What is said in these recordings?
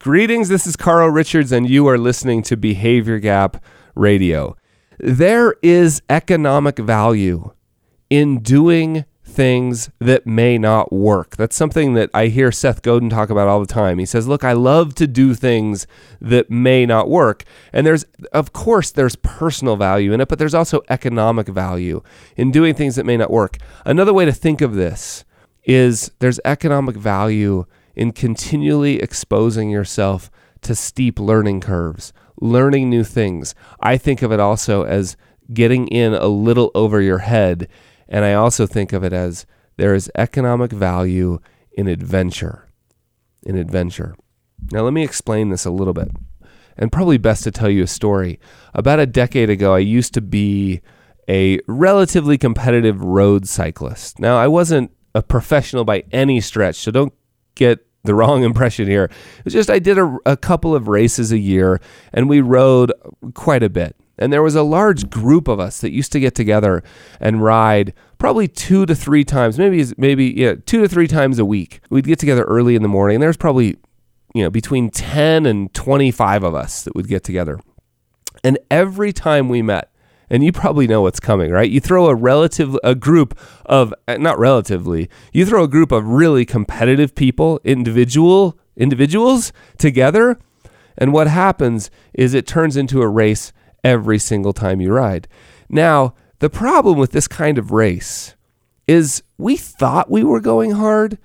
Greetings, this is Carl Richards, and you are listening to Behavior Gap Radio. There is economic value in doing things that may not work. That's something that I hear Seth Godin talk about all the time. He says, "Look, I love to do things that may not work." And there's of course there's personal value in it, but there's also economic value in doing things that may not work. Another way to think of this is there's economic value in continually exposing yourself to steep learning curves, learning new things. I think of it also as getting in a little over your head. And I also think of it as there is economic value in adventure. In adventure. Now, let me explain this a little bit. And probably best to tell you a story. About a decade ago, I used to be a relatively competitive road cyclist. Now, I wasn't a professional by any stretch, so don't get the wrong impression here. It was just I did a, a couple of races a year and we rode quite a bit. And there was a large group of us that used to get together and ride probably two to three times, maybe maybe yeah, two to three times a week. We'd get together early in the morning. There's probably you know between 10 and 25 of us that would get together. And every time we met, and you probably know what's coming, right? You throw a relative a group of uh, not relatively, you throw a group of really competitive people, individual individuals together, and what happens is it turns into a race every single time you ride. Now, the problem with this kind of race is we thought we were going hard,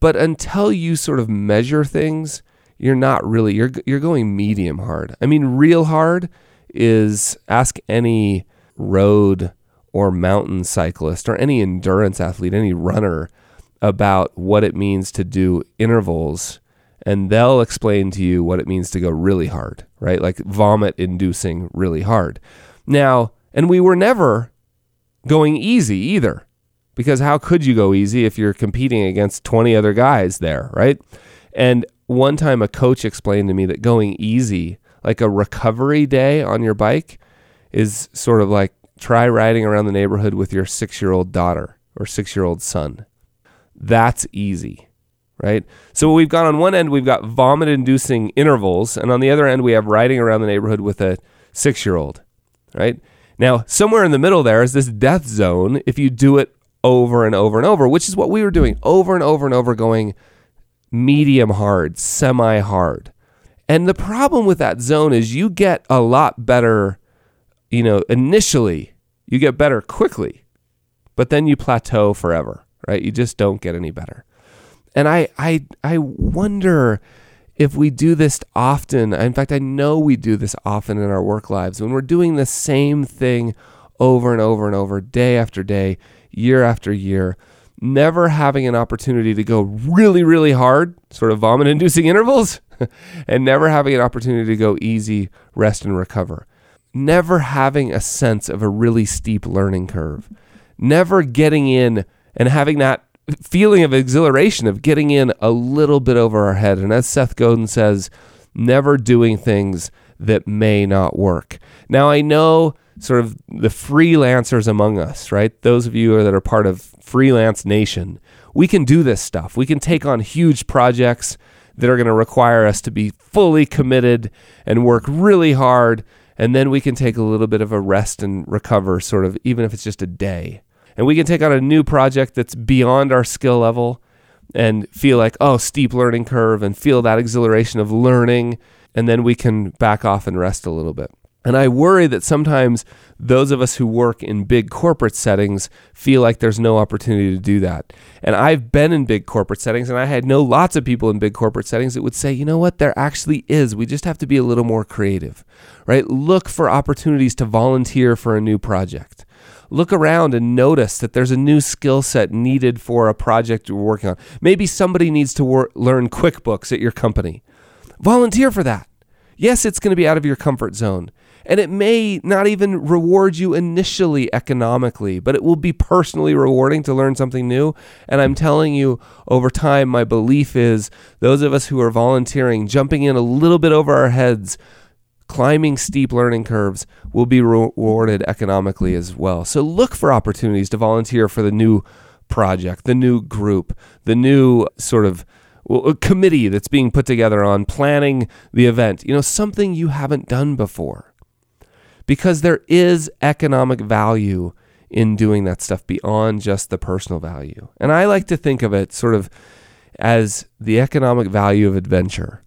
but until you sort of measure things, you're not really you're you're going medium hard. I mean real hard is ask any road or mountain cyclist or any endurance athlete, any runner about what it means to do intervals and they'll explain to you what it means to go really hard, right? Like vomit inducing really hard. Now, and we were never going easy either. Because how could you go easy if you're competing against 20 other guys there, right? And one time a coach explained to me that going easy like a recovery day on your bike is sort of like try riding around the neighborhood with your six year old daughter or six year old son. That's easy, right? So we've got on one end, we've got vomit inducing intervals, and on the other end, we have riding around the neighborhood with a six year old, right? Now, somewhere in the middle there is this death zone if you do it over and over and over, which is what we were doing over and over and over, going medium hard, semi hard. And the problem with that zone is you get a lot better, you know, initially, you get better quickly, but then you plateau forever, right? You just don't get any better. And I I I wonder if we do this often. In fact, I know we do this often in our work lives when we're doing the same thing over and over and over, day after day, year after year, never having an opportunity to go really, really hard, sort of vomit inducing intervals, and never having an opportunity to go easy, rest, and recover. Never having a sense of a really steep learning curve. Never getting in and having that feeling of exhilaration of getting in a little bit over our head. And as Seth Godin says, never doing things that may not work. Now, I know sort of the freelancers among us, right? Those of you that are part of Freelance Nation, we can do this stuff. We can take on huge projects that are going to require us to be fully committed and work really hard. And then we can take a little bit of a rest and recover, sort of, even if it's just a day. And we can take on a new project that's beyond our skill level and feel like, oh, steep learning curve and feel that exhilaration of learning. And then we can back off and rest a little bit. And I worry that sometimes those of us who work in big corporate settings feel like there's no opportunity to do that. And I've been in big corporate settings and I had know lots of people in big corporate settings that would say, you know what, there actually is. We just have to be a little more creative, right? Look for opportunities to volunteer for a new project. Look around and notice that there's a new skill set needed for a project you're working on. Maybe somebody needs to wor- learn QuickBooks at your company. Volunteer for that. Yes, it's going to be out of your comfort zone. And it may not even reward you initially economically, but it will be personally rewarding to learn something new. And I'm telling you, over time, my belief is those of us who are volunteering, jumping in a little bit over our heads, climbing steep learning curves, will be rewarded economically as well. So look for opportunities to volunteer for the new project, the new group, the new sort of well, committee that's being put together on planning the event, you know, something you haven't done before. Because there is economic value in doing that stuff beyond just the personal value. And I like to think of it sort of as the economic value of adventure,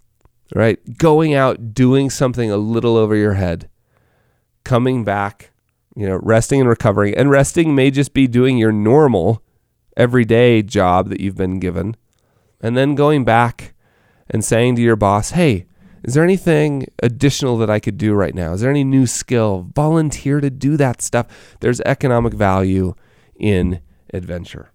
right? Going out, doing something a little over your head, coming back, you know, resting and recovering. And resting may just be doing your normal everyday job that you've been given. And then going back and saying to your boss, hey, is there anything additional that I could do right now? Is there any new skill? Volunteer to do that stuff. There's economic value in adventure.